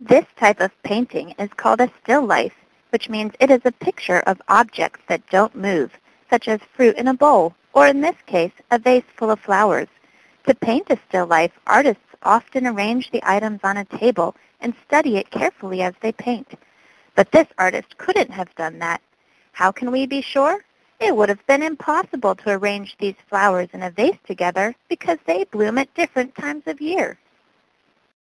This type of painting is called a still life, which means it is a picture of objects that don't move, such as fruit in a bowl, or in this case, a vase full of flowers. To paint a still life, artists often arrange the items on a table and study it carefully as they paint. But this artist couldn't have done that. How can we be sure? It would have been impossible to arrange these flowers in a vase together because they bloom at different times of year.